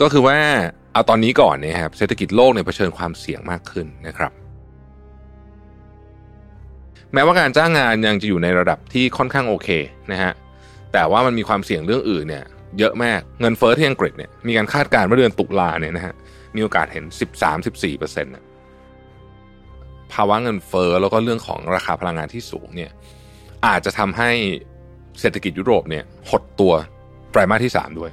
ก็คือว่าเอาตอนนี้ก่อนเนี่ยครับเศรษฐกิจโลกเนี่ยเผชิญความเสี่ยงมากขึ้นนะครับ แม้ว่าการจ้างงานยังจะอยู่ในระดับที่ค่อนข้างโอเคนะฮะแต่ว่ามันมีความเสี่ยงเรื่องอื่นเนี่ยเยอะมากเงินเฟ้อที่อังกฤษเนี่ยมีการคาดการณ์ว่าเดือนตุลาเนี่ยนะฮะมีโอกาสเห็น 13-14เปอร์เซ็นต์ภาวะเงินเฟ้อแล้วก็เรื่องของราคาพลังงานที่สูงเนี่ยอาจจะทำให้เศรษฐกิจยุโรปเนี่ยหดตัวไตรมาสที่ 3 ด้วย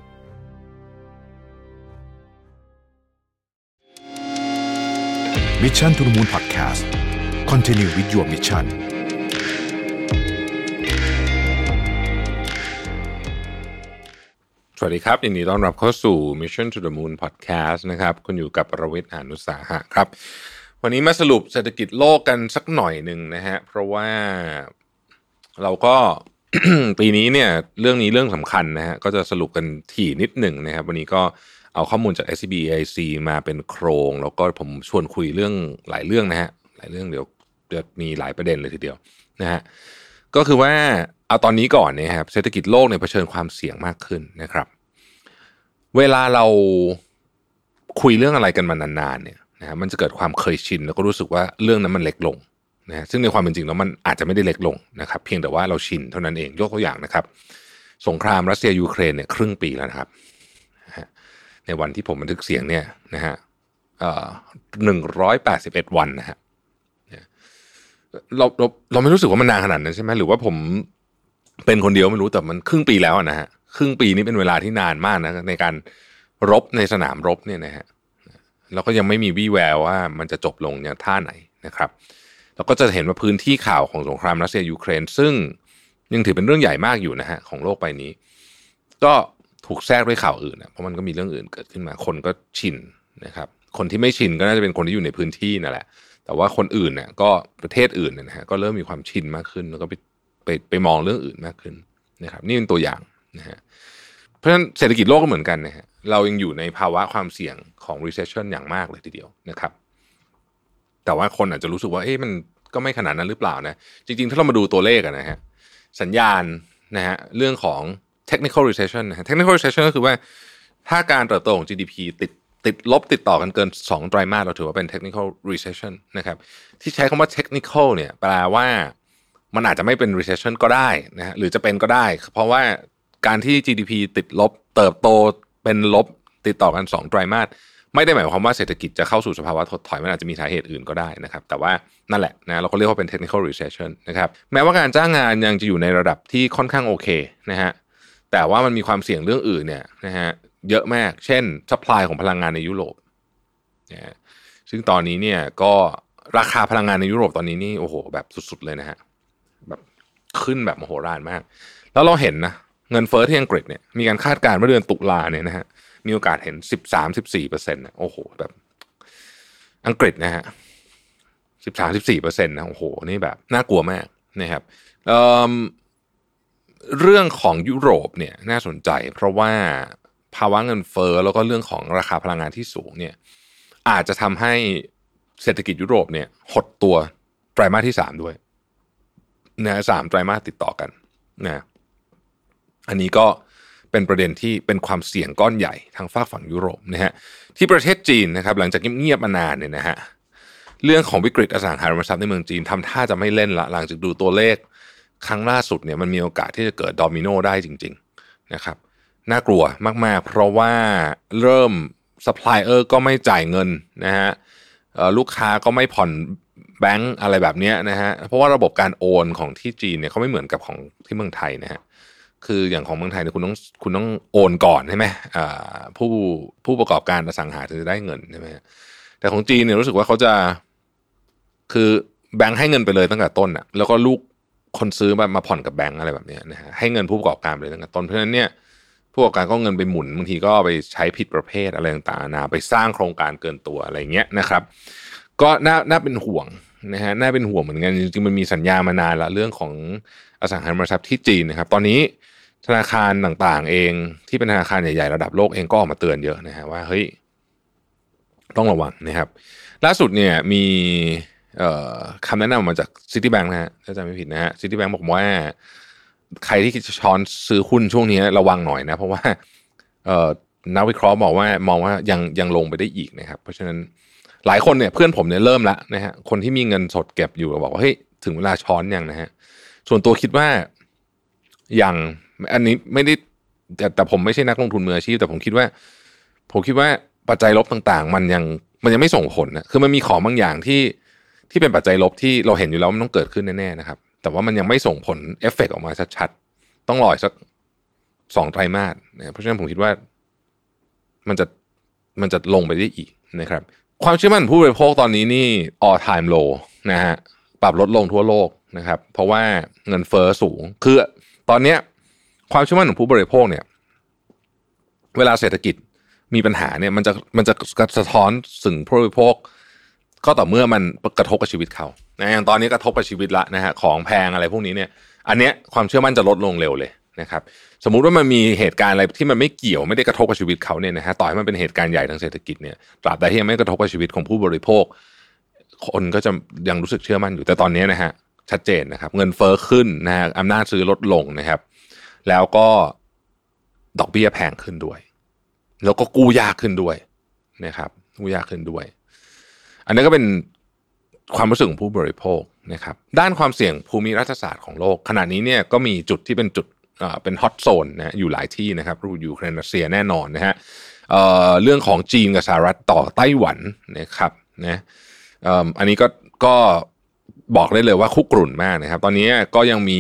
มิชชั่นทุ the Moon Podcast Continue with your mission สวัสดีครับยินดีต้อนรับเข้าสู่ Mission to the Moon Podcast นะครับ คุณอยู่กับประวิทย์อนุสาหะครับ วันนี้มาสรุปเศรษฐกิจโลกกันสักหน่อยหนึ่งนะฮะ เพราะว่าเราก็ปีนี้เนี่ยเรื่องนี้เรื่องสำคัญนะฮะ ก็จะสรุปกันถี่นิดหนึ่งนะครับ วันนี้ก็ เอาข้อมูลจาก S B I C มาเป็นโครง แล้วก็ผมชวนคุยเรื่องหลายเรื่องนะฮะหลายเรื่องเดี๋ยวจะมีหลายประเด็นเลยทีเดียวนะฮะก็คือว่าเอาตอนนี้ก่อนเนี่ยครับเศรษฐกิจโลกเนี่ยเผชิญความเสี่ยงมากขึ้นนะครับ เวลาเราคุยเรื่องอะไรกันมานานๆเนี่ยนะมันจะเกิดความเคยชินแล้วก็รู้สึกว่าเรื่องนั้นมันเล็กลงนะซึ่งในความเป็นจริงแล้วมันอาจจะไม่ได้เล็กลงนะครับ เพียงแต่ว่าเราชินเท่านั้นเองยกตัวอย่างนะครับ สงครามรัสเซียยูเครนเนี่ยครึ่งปีแล้วนะครับ ในวันที่ผมบันทึกเสียงเนี่ยนะฮะหนึ่งร้อยแปดสิบเอ็ดวันนะฮะเราเราเราไม่รู้สึกว่ามันนานขนาดนั้นใช่ไหมหรือว่าผมเป็นคนเดียวไม่รู้แต่มันครึ่งปีแล้วนะฮะครึ่งปีนี้เป็นเวลาที่นานมากนะในการรบในสนามรบเนี่ยนะฮะแล้วก็ยังไม่มีวี่แววว่ามันจะจบลงอย่างท่าไหนนะครับเราก็จะเห็นว่าพื้นที่ข่าวของสงครามรัสเซียยูเครน ซึ่งยังถือเป็นเรื่องใหญ่มากอยู่นะฮะของโลกใบนี้ ก็ ถูกแทรกด้วยข่าวอื่นนะเพราะมันก็มีเรื่องอื่นเกิดขึ้นมา คนก็ชินนะครับ คนที่ไม่ชินก็น่าจะเป็นคนที่อยู่ในพื้นที่นั่นแหละ แต่ว่าคนอื่นเนี่ยก็ประเทศอื่นเนี่ยนะฮะก็เริ่มมีความชินมากขึ้น แล้วก็ไปไปไปมองเรื่องอื่นมากขึ้นนะครับ นี่เป็นตัวอย่างนะฮะเพราะฉะนั้นเศรษฐกิจโลกก็เหมือนกันนะฮะเรายังอยู่ในภาวะความเสี่ยงของ recession อย่างมากเลยทีเดียวนะครับ แต่ว่าคนอาจจะรู้สึกว่าเอ๊ะมันก็ไม่ขนาดนั้นหรือเปล่านะ จริง ๆ ถ้าเรามาดูตัวเลขนะฮะสัญญาณนะฮะเรื่องของ technical recession นะ technical recession ก็คือว่าถ้าการเติบโตของ GDP ติดติดลบติดต่อกันเกิน 2 ไตรมาสเราถือว่าเป็น technical recession นะครับที่ใช้คำว่า technical เนี่ยแปลว่ามันอาจจะไม่เป็น recession ก็ได้นะฮะหรือจะเป็นก็ได้ เพราะว่าการที่ GDP ติดลบเติบโตเป็นลบติดต่อกัน 2 ไตรมาสไม่ได้หมายความว่าเศรษฐกิจจะเข้าสู่สภาวะถดถอยมันอาจจะมีสาเหตุอื่นก็ได้นะครับ แต่ว่านั่นแหละนะเราก็เรียกว่าเป็น technical recession นะครับแม้ว่าการจ้างงานยังจะอยู่ในระดับที่ค่อนข้างโอเคนะฮะ แต่ว่ามันมีความเสี่ยงเรื่องอื่นเนี่ยนะฮะเยอะมาก เช่น supply ของพลังงานในยุโรปนะซึ่งตอนนี้เนี่ยก็ราคาพลังงานในยุโรปตอนนี้นี่โอ้โห แบบสุดๆเลยนะฮะแบบขึ้นแบบมโหฬารมาก แล้วเราเห็นนะเงินเฟ้อที่อังกฤษเนี่ยมีการคาดการณ์ว่าเดือนตุลาเนี่ยนะฮะมีโอกาสเห็นสิบสามสิบสี่เปอร์เซ็นต์โอ้โหแบบ อังกฤษนะฮะสิบสามสิบสี่เปอร์เซ็นต์นะโอ้โหนี่แบบน่ากลัวมากนะครับ เรื่องของยุโรปเนี่ยน่าสนใจ เพราะว่าภาวะเงินเฟ้อแล้วก็เรื่องของราคาพลังงานที่สูงเนี่ยอาจจะทำให้เศรษฐกิจยุโรปเนี่ยหดตัวไตรมาสที่สามด้วยนะสามไตรมาสติดต่อกันนะอันนี้ก็เป็นประเด็นที่เป็นความเสี่ยงก้อนใหญ่ทางฝากฝั่งยุโรปนะฮะที่ประเทศจีนนะครับ หลังจากเงียบมานานเนี่ยนะฮะเรื่องของวิกฤตอสังหาริมทรัพย์ในเมืองจีนทำท่าจะไม่เล่นละหลังจากดูตัวเลข ครั้งล่าสุดเนี่ยมันมีโอกาสที่จะเกิดดอมิโนได้จริง ๆนะครับ น่ากลัวมากๆ เพราะว่าเริ่มซัพพลายเออร์ก็ไม่จ่ายเงินนะฮะลูกค้าก็ไม่ผ่อนแบงก์อะไรแบบนี้นะฮะเพราะว่าระบบการโอนของที่จีนเนี่ยเขาไม่เหมือนกับของที่เมืองไทยนะฮะคืออย่างของเมืองไทยเนี่ยคุณต้องคุณต้องโอนก่อนใช่ไหมผู้ผู้ประกอบการอสังหาจะได้เงินใช่ไหมแต่ของจีนเนี่ยรู้สึกว่าเขาจะคือแบงค์ให้เงินไปเลยตั้งแต่ต้นอะแล้วก็ลูก คนซื้อมามาผ่อนกับแบงค์อะไรแบบนี้นะฮะให้เงินผู้ประกอบการไปเลยตั้งแต่ต้นเพราะฉะนั้นเนี่ยผู้ประกอบการก็เงินไปหมุนบางทีก็ไปใช้ผิดประเภทอะไรต่างๆนาไปสร้างโครงการเกินตัวอะไรเงี้ยนะครับ ก็น่าน่าเป็นห่วงนะฮะน่าเป็นห่วงเหมือนกันจริงๆมันมีสัญญามานานละเรื่องของอสังหาริมทรัพย์ที่จีนนะครับ ตอนนี้ธนาคารต่างๆ เองที่เป็นธนาคารใหญ่ๆระดับโลกเองก็ออกมาเตือนเยอะนะฮะว่าเฮ้ยต้องระวังนะครับ ล่าสุดเนี่ยมี คำแนะนำมาจากซิตี้แบงค์นะฮะถ้าจำไม่ผิดนะฮะซิตี้แบงค์บอกว่า ใครที่จะช้อนซื้อหุ้นช่วงนี้ระวังหน่อยนะ เพราะว่านักวิเคราะห์บอกว่ามองว่ายังยังลงไปได้อีกนะครับ เพราะฉะนั้นหลายคนเนี่ยเพื่อนผมเนี่ยเริ่มแล้วนะฮะคนที่มีเงินสดเก็บอยู่บอกว่าเฮ้ยถึงเวลาช้อนยังนะฮะส่วนตัวคิดว่ายังอันนี้ไม่ได้แต่แต่ผมไม่ใช่นักลงทุนมืออาชีพ แต่ผมคิดว่า ผมคิดว่าปัจจัยลบต่างๆ มันยังมันยังไม่ส่งผลนะคือมันมีของบางอย่างที่ ที่เป็นปัจจัยลบที่เราเห็นอยู่แล้วมันต้องเกิดขึ้นแน่ๆนะครับ แต่ว่ามันยังไม่ส่งผลเอฟเฟกออกมาชัดๆ ต้องรอสักสองไตรมาสนะเพราะฉะนั้นผมคิดว่ามันจะมันจะลงไปได้อีกนะครับ ความเชื่อมั่นผู้บริโภคตอนนี้นี่ all time low นะฮะปรับลดลงทั่วโลกนะครับ เพราะว่าเงินเฟอ้อสูง คือตอนเนี้ยความเชื่อมั่นของผู้บริโภคเนี่ย เวลาเศรษฐกิจมีปัญหาเนี่ย มันจะมันจะสะท้อนสึงผู้บริโภค ก็ต่อเมื่อมันกระทบกับชีวิตเขาอย่างตอนนี้กระทบกับชีวิตละนะฮะของแพงอะไรพวกนี้เนี่ยอันเนี้ยความเชื่อมั่นจะลดลงเร็วเลยนะครับสมมุติว่ามันมีเหตุการณ์อะไรที่มันไม่เกี่ยวไม่ได้กระทบกับชีวิตเขาเนี่ยนะฮะต่อให้มันเป็นเหตุการณ์ใหญ่ทางเศรษฐกิจเนี่ยตราบใดที่ยังไม่กระทบกับชีวิตของผู้บริโภค คนก็จะยังรู้สึกเชื่อมั่นอยู่แต่ตอนนี้นะฮะชัดเจนนะครับ เงินเฟ้อขึ้นนะฮะอำนาจซื้อลดลงนะครับ แล้วก็ดอกเบี้ยแพงขึ้นด้วย แล้วก็กู้ยากขึ้นด้วยนะครับกู้ยากขึ้นด้วย อันนี้ก็เป็นความรู้สึกของผู้บริโภคนะครับด้านความเสี่ยงภูมิรัฐศาสตร์ของโลก ขณะนี้เนี่ยก็มีจุดที่เป็นจุดเป็นฮอตโซนนะอยู่หลายที่นะครับรูยูเครนรัสเซียแน่นอนนะฮะเเรื่องของจีนกับสหรัฐต่อไต้หวันนะครับนะอันนี้ก็ก็บอกได้เลยว่าคุกรุ่นมากนะครับ ตอนนี้ก็ยังมี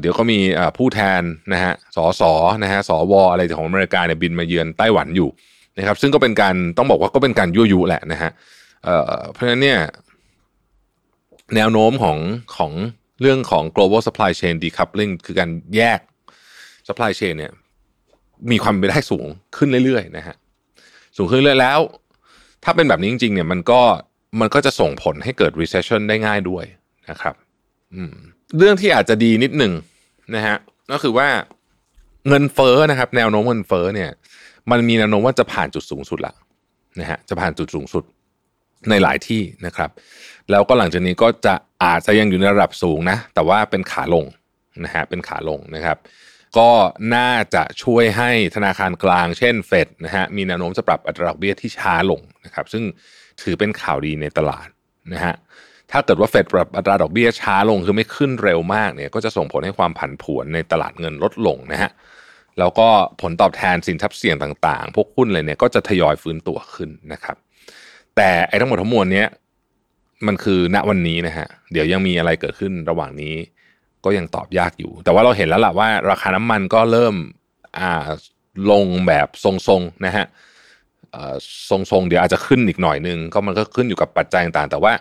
เดี๋ยวก็มีผู้แทนนะฮะสสนะฮะสวอะไรของอเมริกาเนี่ยบินมาเยือนไต้หวันอยู่นะครับ ซึ่งก็เป็นการต้องบอกว่าก็เป็นการยั่วยุแหละนะฮะ เพราะฉะนั้นเนี่ยแนวโน้มของของเรื่องของ global supply chain decoupling คือการแยก supply chain เนี่ยมีความเป็นไปได้สูงขึ้นเรื่อยๆนะฮะสูงขึ้นเรื่อยแล้ว ถ้าเป็นแบบนี้จริงๆเนี่ยมันก็มันก็จะส่งผลให้เกิด recession ได้ง่ายด้วยนะครับอืมเรื่องที่อาจจะดีนิดหนึ่งนะฮะก็คือว่าเงินเฟ้อนะครับ แนวโน้มเงินเฟ้อเนี่ย มันมีแนวโน้มว่าจะผ่านจุดสูงสุดละนะฮะจะผ่านจุดสูงสุด ในหลายที่นะครับ แล้วก็หลังจากนี้ก็จะอาจจะยังอยู่ในระดับสูงนะ แต่ว่าเป็นขาลงนะฮะเป็นขาลงนะครับ ก็น่าจะช่วยให้ธนาคารกลางเช่นเฟดนะฮะมีแนวโน้มจะปรับอัตราดอกเบี้ยที่ช้าลงนะครับ ซึ่งถือเป็นข่าวดีในตลาดนะฮะถ้าเกิดว่าเฟดปรับอัตราดอกเบี้ยช้าลงคือไม่ขึ้นเร็วมากเนี่ยก็จะส่งผลให้ความผันผวนในตลาดเงินลดลงนะฮะแล้วก็ผลตอบแทนสินทรัพย์เสี่ยงต่างๆ พวกหุ้นอะไรเนี่ยก็จะทยอยฟื้นตัวขึ้นนะครับ แต่ไอ้ทั้งหมดทั้งมวลเนี้ยมันคือณวันนี้นะฮะ เดี๋ยวยังมีอะไรเกิดขึ้นระหว่างนี้ ก็ยังตอบยากอยู่ แต่ว่าเราเห็นแล้วล่ะว่า ราคาน้ำมันก็เริ่มอ่าลงแบบทรงๆนะฮะทรงๆเดี๋ยวอาจจะขึ้นอีกหน่อยนึงก็มันก็ขึ้นอยู่กับปัจจัยต่างๆ แต่ว่า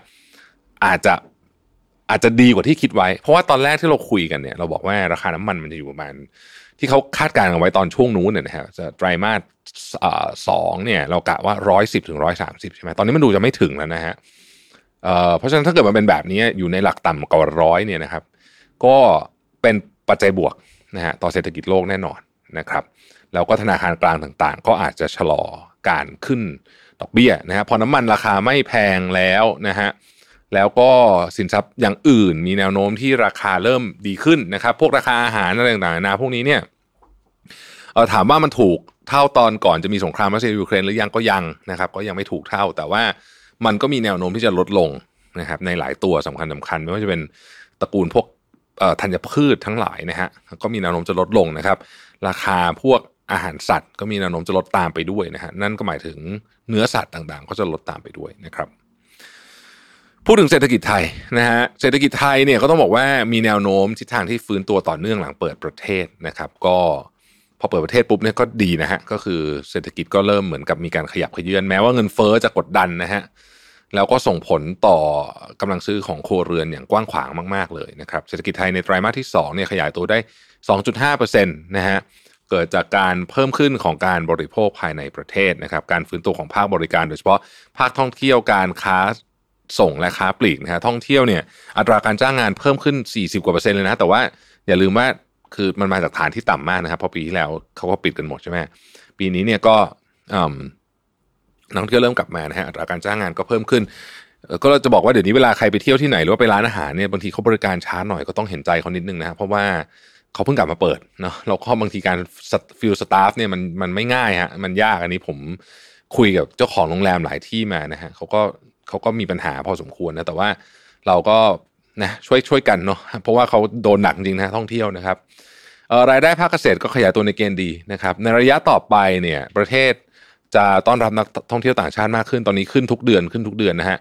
อาจจะ อาจจะดีกว่าที่คิดไว้ เพราะว่าตอนแรกที่เราคุยกันเนี่ยเราบอกว่าราคาน้ำมันมันจะอยู่ประมาณที่เขาคาดการณ์เอาไว้ตอนช่วงนู้นเนี่ยนะฮะจะไตรมาสสองเนี่ยเรากะว่าร้อยสิบถึงร้อยสามสิบใช่ไหมตอนนี้มันดูจะไม่ถึงแล้วนะฮะเพราะฉะนั้นถ้าเกิดมันเป็นแบบนี้อยู่ในหลักต่ำกว่าร้อยเนี่ยนะครับ ก็เป็นปัจจัยบวกนะฮะต่อเศรษฐกิจโลกแน่นอนนะครับแล้วก็ธนาคารกลางต่างๆ ก็อาจจะชะลอการขึ้นดอกเบี้ยนะฮะพอน้ำมันราคาไม่แพงแล้วนะฮะ แล้วก็สินทรัพย์อย่างอื่น มีแนวโน้มที่ราคาเริ่มดีขึ้นนะครับ พวกราคาอาหารอะไรต่างๆนะพวกนี้เนี่ยถามว่ามันถูกเท่าตอนก่อนจะมีสงครามรัสเซียยูเครนหรือยังก็ยังนะครับ ก็ยังไม่ถูกเท่า แต่ว่ามันก็มีแนวโน้มที่จะลดลงนะครับในหลายตัวสำคัญสาคัญไม่ว่าจะเป็นตระกูลพวกธัญพืชทั้งหลายนะฮะก็มีแนวโน้มจะลดลงนะครับ ราคาพวกอาหารสัตว์ ก็มีแนวโน้มจะลดตามไปด้วยนะฮะนั่นก็หมายถึงเนื้อสัตว์ต่างๆ ก็จะลดตามไปด้วยนะครับ พูดถึงเศรษฐกิจไทยนะฮะเศรษฐกิจไทยเนี่ยก็ต้องบอกว่ามีแนวโน้มทิศทางที่ฟื้นตัวต่อเนื่องหลังเปิดประเทศนะครับ ก็พอเปิดประเทศปุ๊บเนี่ยก็ดีนะฮะก็คือเศรษฐกิจก็เริ่มเหมือนกับมีการขยับขยื่นแม้ว่าเงินเฟอ้อจะกดดันนะฮะแล้วก็ส่งผลต่อกำลังซื้อของครัวเรือนอย่างกว้างขวางมาก ๆ เลยนะครับเศรษฐกิจไทยในไตรมาสที่2เนี่ยขยายตัวได้ 2.5%นะฮะเกิดจากการเพิ่มขึ้นของการบริโภคภายในประเทศนะครับ การฟื้นตัวของภาคบริการโดยเฉพาะภาคท่องเที่ยวการค้า ส่งและค้าปลีกนะฮะท่องเที่ยวเนี่ยอัตราการจ้างงานเพิ่มขึ้น 40 กว่าเปอร์เซ็นต์เลยนะ แต่ว่าอย่าลืมว่าคือมันมาจากฐานที่ต่ำมากนะครับเพราะปีที่แล้วเขาก็ปิดกันหมดใช่ไหมปีนี้เนี่ยก็นักท่องเที่ยวเริ่มกลับมานะฮะอัตราการจ้างงานก็เพิ่มขึ้น ก็จะบอกว่าเดี๋ยวนี้เวลาใครไปเที่ยวที่ไหนหรือว่าไปร้านอาหารเนี่ยบางทีเขาบริการช้าหน่อยก็ต้องเห็นใจเขานิดนึงนะเพราะว่าเขาเพิ่งกลับมาเปิดเนาะแล้วก็บางทีการ fill staff เนี่ยมันมันไม่ง่ายฮะมันยากอันนี้ผมคุยกับเจ้าของโรงแรมหลายที่มานะฮะเขาก็ เขาก็มีปัญหาพอสมควรนะแต่ว่าเราก็นะช่วยช่วยกันเนาะเพราะว่าเขาโดนหนักจริงนะท่องเที่ยวนะครับรายได้ภาคเกษตรก็ขยายตัวในเกณฑ์ดีนะครับ ในระยะต่อไปเนี่ยประเทศจะต้อนรับนักท่องเที่ยวต่างชาติมากขึ้นตอนนี้ขึ้นทุกเดือนขึ้นทุกเดือนนะฮะ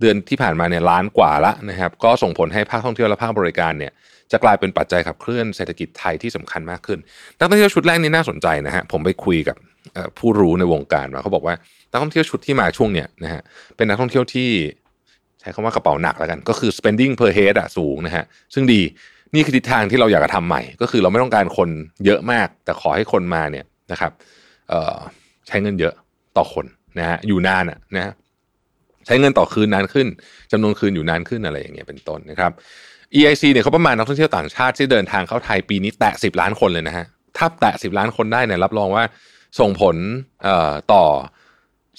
เดือนที่ผ่านมาเนี่ยล้านกว่าละนะครับก็ส่งผลให้ภาคท่องเที่ยวและภาคบริการเนี่ยจะกลายเป็นปัจจัยขับเคลื่อนเศรษฐกิจไทยที่สำคัญมากขึ้น นักท่องเที่ยวชุดแรกนี้น่าสนใจนะฮะผมไปคุยกับ ผู้รู้ในวงการมาเขาบอกว่านักท่องเที่ยวชุดที่มาช่วงเนี้ยนะฮะเป็นนักท่องเที่ยวที่ ใช้คำว่ากระเป๋าหนักแล้วกัน ก็คือ spending per head อะสูงนะฮะซึ่งดีนี่คือทิศทางที่เราอยากจะทำใหม่ ก็คือเราไม่ต้องการคนเยอะมาก แต่ขอให้คนมาเนี่ยนะครับใช้เงินเยอะต่อคนนะฮะอยู่นานอะนะฮะใช้เงินต่อคืนนานขึ้นจำนวนคืนอยู่นานขึ้นอะไรอย่างเงี้ยเป็นต้นนะครับ EIC เนี่ยเขาประมาณนักท่องเที่ยวต่างชาติที่เดินทางเข้าไทยปีนี้แตะ10ล้านคนเลยนะฮะถ้าแตะ10ล้านคนได้เนี่ยรับรองว่า ส่งผลต่อ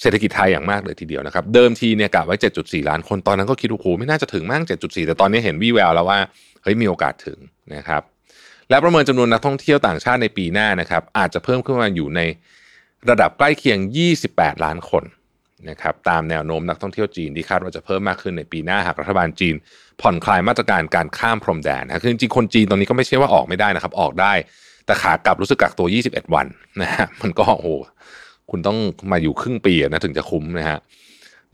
เศรษฐกิจไทยอย่างมากเลยทีเดียวนะครับ เดิมทีเนี่ยกะไว้ 7.4 ล้านคนตอนนั้นก็คิดว่าโอ้โหไม่น่าจะถึงมั่ง7.4 แต่ตอนนี้เห็นวี่แววแล้วว่าเฮ้ยมีโอกาสถึงนะครับและประเมินจำนวนนักท่องเที่ยวต่างชาติในปีหน้านะครับอาจจะเพิ่มขึ้นมาอยู่ในระดับใกล้เคียง 28 ล้านคนนะครับตามแนวโน้มนักท่องเที่ยวจีนที่คาดว่าจะเพิ่มมากขึ้นในปีหน้าหากรัฐบาลจีน ผ่อนคลายมาตรการการข้ามพรมแดนนะคือจริงคนจีนตอนนี้ก็ไม่ใช่ว่าออกไม่ได้นะครับ ออกได้ แต่ขากลับรู้สึกกักตัว 21 วันนะฮะมันก็โอ้คุณต้องมาอยู่ครึ่งปีนะถึงจะคุ้มนะฮะ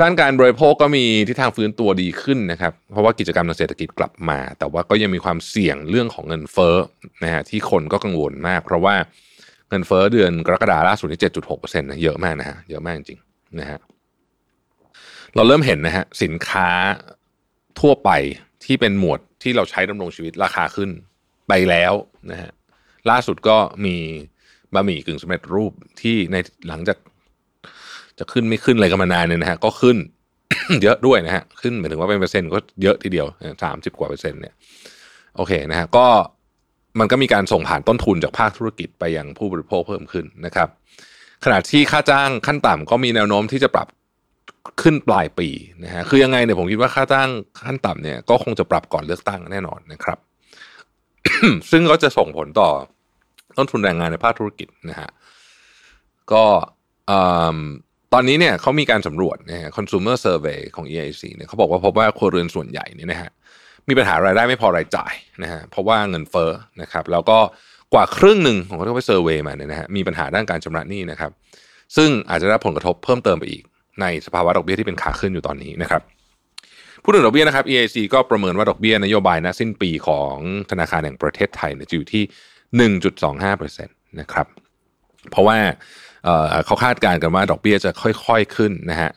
ด้านการบริโภคก็มีที่ทางฟื้นตัวดีขึ้นนะครับ เพราะว่ากิจกรรมทางเศรษฐกิจกลับมา แต่ว่าก็ยังมีความเสี่ยงเรื่องของเงินเฟ้อนะฮะที่คนก็กังวลมาก เพราะว่าเงินเฟ้อเดือนกรกฎาล่าสุดนี่7.6%นะเยอะมากนะฮะเยอะมากจริงนะฮะเราเริ่มเห็นนะฮะสินค้าทั่วไปที่เป็นหมวดที่เราใช้ดำรงชีวิตราคาขึ้นไปแล้วนะฮะ ล่าสุดก็มีบะหมี่กึ่งสำเร็จรูปที่ในหลังจากจะขึ้นไม่ขึ้นอะไรกันมานานเนี่ยนะฮะก็ขึ้นเยอะด้วยนะฮะขึ้นหมายถึงว่าเป็นเปอร์เซ็นต์ก็เยอะทีเดียวสามสิบกว่าเปอร์เซ็นต์เนี่ยโอเคนะฮะก็มันก็มีการส่งผ่านต้นทุนจากภาคธุรกิจไปยังผู้บริโภคเพิ่มขึ้นนะครับ ขณะที่ค่าจ้างขั้นต่ำก็มีแนวโน้มที่จะปรับขึ้นปลายปีนะฮะคือยังไงเนี่ยผมคิดว่าค่าจ้างขั้นต่ำเนี่ยก็คงจะปรับก่อนเลือกตั้งแน่นอนนะครับ ซึ่งก็จะส่งผลต่อ ต้นทุนแรงงานในภาคธุรกิจนะฮะก็ตอนนี้เนี่ยเขามีการสำรวจนะฮะ consumer survey ของ EIC เนี่ยเขาบอกว่าพบว่าครัวเรือนส่วนใหญ่เนี่ยนะฮะมีปัญหารายได้ไม่พอรายจ่ายนะฮะเพราะว่าเงินเฟ้อนะครับ แล้วก็กว่าครึ่งหนึ่งของเขาที่ไปเซอร์เวย์มาเนี่ยนะฮะมีปัญหาด้านการชำระหนี้นะครับ ซึ่งอาจจะได้ผลกระทบเพิ่มเติมไปอีก ในสภาวะดอกเบี้ยที่เป็นขาขึ้นอยู่ตอนนี้นะครับพูดถึงดอกเบี้ยนะครับ EIC ก็ประเมินว่าดอกเบี้ยนโยบายณสิ้นปีของธนาคารแห่งประเทศไทยจะอยู่ที่ 1.25%นะครับ เพราะว่าเขาคาดการณ์กันว่าดอกเบี้ยจะค่อยๆขึ้นนะฮะ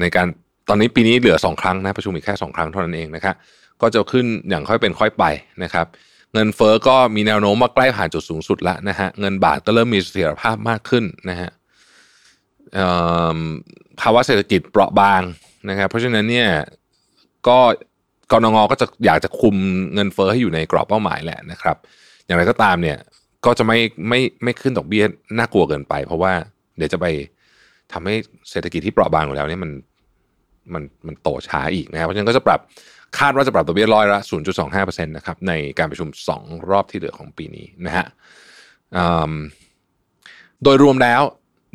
ในการตอนนี้ปีนี้เหลือ 2 ครั้งนะประชุมอีกแค่ 2 ครั้งเท่านั้นเองนะครับก็จะขึ้นอย่างค่อยเป็นค่อยไปนะครับเงินเฟอ้อก็มีแนวโน้มว่าใกล้ผ่านจุดสูงสุดแล้วนะฮะเงินบาทก็เริ่มมีเสถียรภาพมากขึ้นนะฮะภาวะเศรษฐกิจเปราะบางนะครับ เพราะฉะนั้นเนี่ยก็กรงงก็จะอยากจะคุมเงินเฟอ้อให้อยู่ในกรอบเป้าหมายแหละนะครับ อย่างไรก็ตามเนี่ย ก็จะไม่ไม่ไม่ขึ้นดอกเบี้ยน่ากลัวเกินไป เพราะว่าเดี๋ยวจะไปทำให้เศรษฐกิจที่เปราะบางอยู่แล้วเนี่ยมันมันมันโตช้าอีกนะครับเพราะฉะนั้นก็จะปรับคาดว่าจะปรับดอกเบี้ยร้อยละ 0.25%นะครับในการประชุม 2 รอบที่เหลือของปีนี้นะฮะโดยรวมแล้ว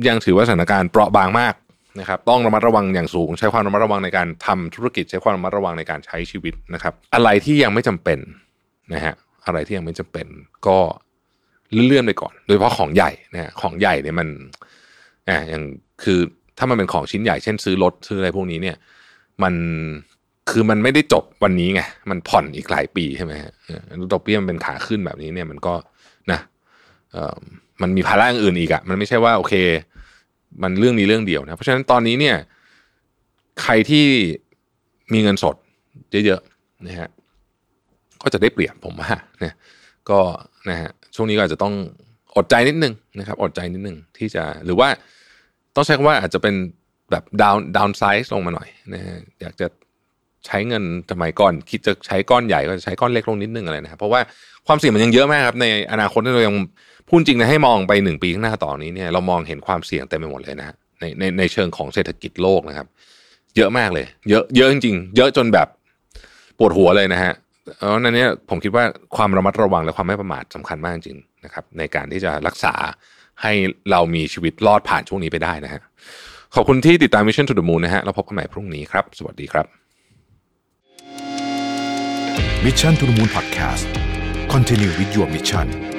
ยังถือว่าสถานการณ์เปราะบางมากนะครับต้องระมัดระวังอย่างสูง ใช้ความระมัดระวังในการทำธุรกิจ ใช้ความระมัดระวังในการใช้ชีวิตนะครับ อะไรที่ยังไม่จำเป็นนะฮะ อะไรที่ยังไม่จำเป็นก็เลื่อนไปก่อน โดยเฉพาะของใหญ่นะของใหญ่เนี่ยมันอ่าอย่างคือถ้ามันเป็นของชิ้นใหญ่เช่นซื้อรถซื้ออะไรพวกนี้เนี่ย มันคือมันไม่ได้จบวันนี้ไงมันผ่อนอีกหลายปีใช่ไหมฮะดอกเบี้ยมันเป็นขาขึ้นแบบนี้เนี่ย มันก็นะเออมันมีภาระอื่นอีกอะมันไม่ใช่ว่าโอเค มันเรื่องนี้เรื่องเดียวนะ เพราะฉะนั้นตอนนี้เนี่ย ใครที่มีเงินสดเยอะๆนะฮะ ก็จะได้เปรียบผมว่าเนี่ยก็นะฮะช่วงนี้ก็อาจจะต้องอดใจนิดนึงนะครับ อดใจนิดนึงที่จะหรือว่าต้องใช้คำว่าอาจจะเป็นแบบดาวดาวน์ไซส์ลงมาหน่อยนะฮะอยากจะใช้เงินสมัยก่อน คิดจะใช้ก้อนใหญ่ก็จะใช้ก้อนเล็กลงนิดนึงอะไรนะครับเพราะว่าความเสี่ยงมันยังเยอะมากครับในอนาคตที่เรายังพูดจริงนะให้มองไปหนึ่งปีข้างหน้าต่อนี้เนี่ยเรามองเห็นความเสี่ยงเต็มไปหมดเลยนะในในในเชิงของเศรษฐกิจโลกนะครับ เยอะมากเลย เยอะเยอะจริงๆเยอะจนแบบปวดหัวเลยนะฮะ เออนั่นเนี่ยผมคิดว่าความระมัดระวังและความไม่ประมาทสำคัญมากจริงๆนะครับ ในการที่จะรักษาให้เรามีชีวิตรอดผ่านช่วงนี้ไปได้นะฮะขอบคุณที่ติดตาม Mission to the Moon นะฮะเราพบกันใหม่พรุ่งนี้ครับ สวัสดีครับ Mission to the Moon Podcast Continue with your mission